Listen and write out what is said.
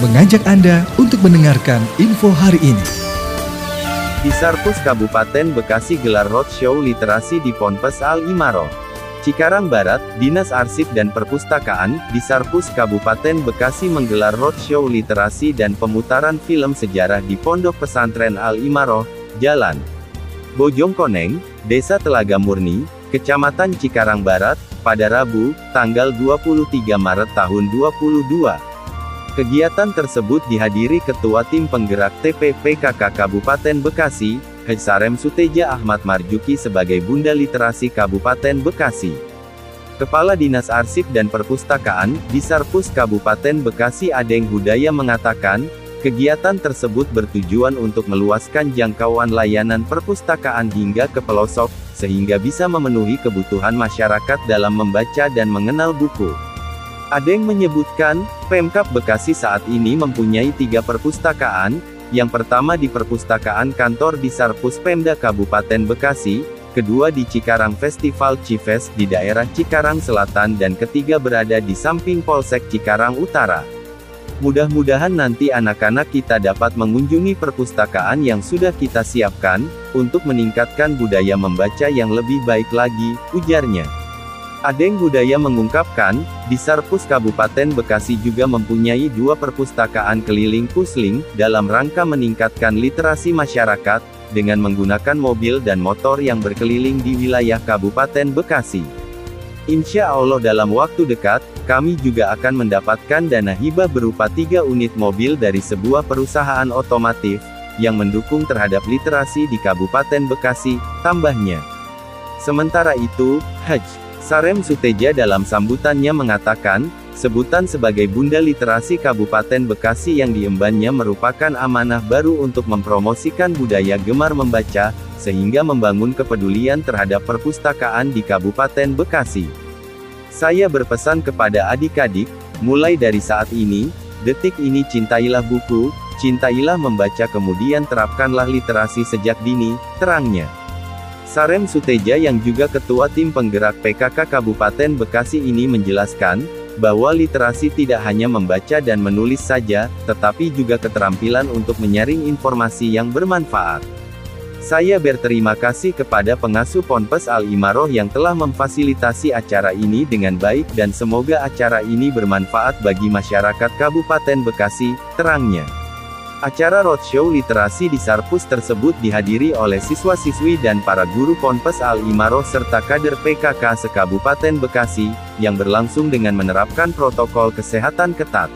mengajak Anda untuk mendengarkan info hari ini. Di Sarpus Kabupaten Bekasi gelar roadshow literasi di Ponpes Al Imaro. Cikarang Barat, Dinas Arsip dan Perpustakaan, di Sarpus Kabupaten Bekasi menggelar roadshow literasi dan pemutaran film sejarah di Pondok Pesantren Al Imaro, Jalan Bojong Koneng, Desa Telaga Murni, Kecamatan Cikarang Barat, pada Rabu, tanggal 23 Maret tahun 2022. Kegiatan tersebut dihadiri Ketua Tim Penggerak TPPKK Kabupaten Bekasi, Hejsarem Suteja Ahmad Marjuki sebagai Bunda Literasi Kabupaten Bekasi. Kepala Dinas Arsip dan Perpustakaan, di Sarpus Kabupaten Bekasi Adeng Hudaya mengatakan, kegiatan tersebut bertujuan untuk meluaskan jangkauan layanan perpustakaan hingga ke pelosok, sehingga bisa memenuhi kebutuhan masyarakat dalam membaca dan mengenal buku. Adeng menyebutkan, Pemkap Bekasi saat ini mempunyai tiga perpustakaan, yang pertama di Perpustakaan Kantor di Sarpus Pemda Kabupaten Bekasi, kedua di Cikarang Festival Cives di daerah Cikarang Selatan dan ketiga berada di samping Polsek Cikarang Utara. Mudah-mudahan nanti anak-anak kita dapat mengunjungi perpustakaan yang sudah kita siapkan, untuk meningkatkan budaya membaca yang lebih baik lagi, ujarnya. Adeng Budaya mengungkapkan, di Sarpus Kabupaten Bekasi juga mempunyai dua perpustakaan keliling pusling, dalam rangka meningkatkan literasi masyarakat, dengan menggunakan mobil dan motor yang berkeliling di wilayah Kabupaten Bekasi. Insya Allah dalam waktu dekat, kami juga akan mendapatkan dana hibah berupa tiga unit mobil dari sebuah perusahaan otomotif, yang mendukung terhadap literasi di Kabupaten Bekasi, tambahnya. Sementara itu, Hajj Sarem Suteja dalam sambutannya mengatakan, sebutan sebagai Bunda Literasi Kabupaten Bekasi yang diembannya merupakan amanah baru untuk mempromosikan budaya gemar membaca, sehingga membangun kepedulian terhadap perpustakaan di Kabupaten Bekasi. Saya berpesan kepada adik-adik, mulai dari saat ini, detik ini cintailah buku, cintailah membaca kemudian terapkanlah literasi sejak dini, terangnya. Sarem Suteja yang juga ketua tim penggerak PKK Kabupaten Bekasi ini menjelaskan, bahwa literasi tidak hanya membaca dan menulis saja, tetapi juga keterampilan untuk menyaring informasi yang bermanfaat. Saya berterima kasih kepada pengasuh Ponpes Al Imaroh yang telah memfasilitasi acara ini dengan baik dan semoga acara ini bermanfaat bagi masyarakat Kabupaten Bekasi, terangnya. Acara roadshow literasi di Sarpus tersebut dihadiri oleh siswa-siswi dan para guru Ponpes Al Imaroh serta kader PKK sekabupaten Bekasi, yang berlangsung dengan menerapkan protokol kesehatan ketat.